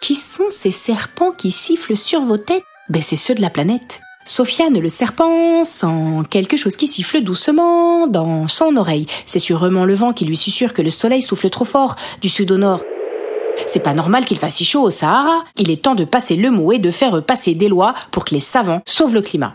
Qui sont ces serpents qui sifflent sur vos têtes? Ben c'est ceux de la planète. Sofiane le serpent sent quelque chose qui siffle doucement dans son oreille. C'est sûrement le vent qui lui susurre que le soleil souffle trop fort du sud au nord. C'est pas normal qu'il fasse si chaud au Sahara. Il est temps de passer le mot et de faire passer des lois pour que les savants sauvent le climat.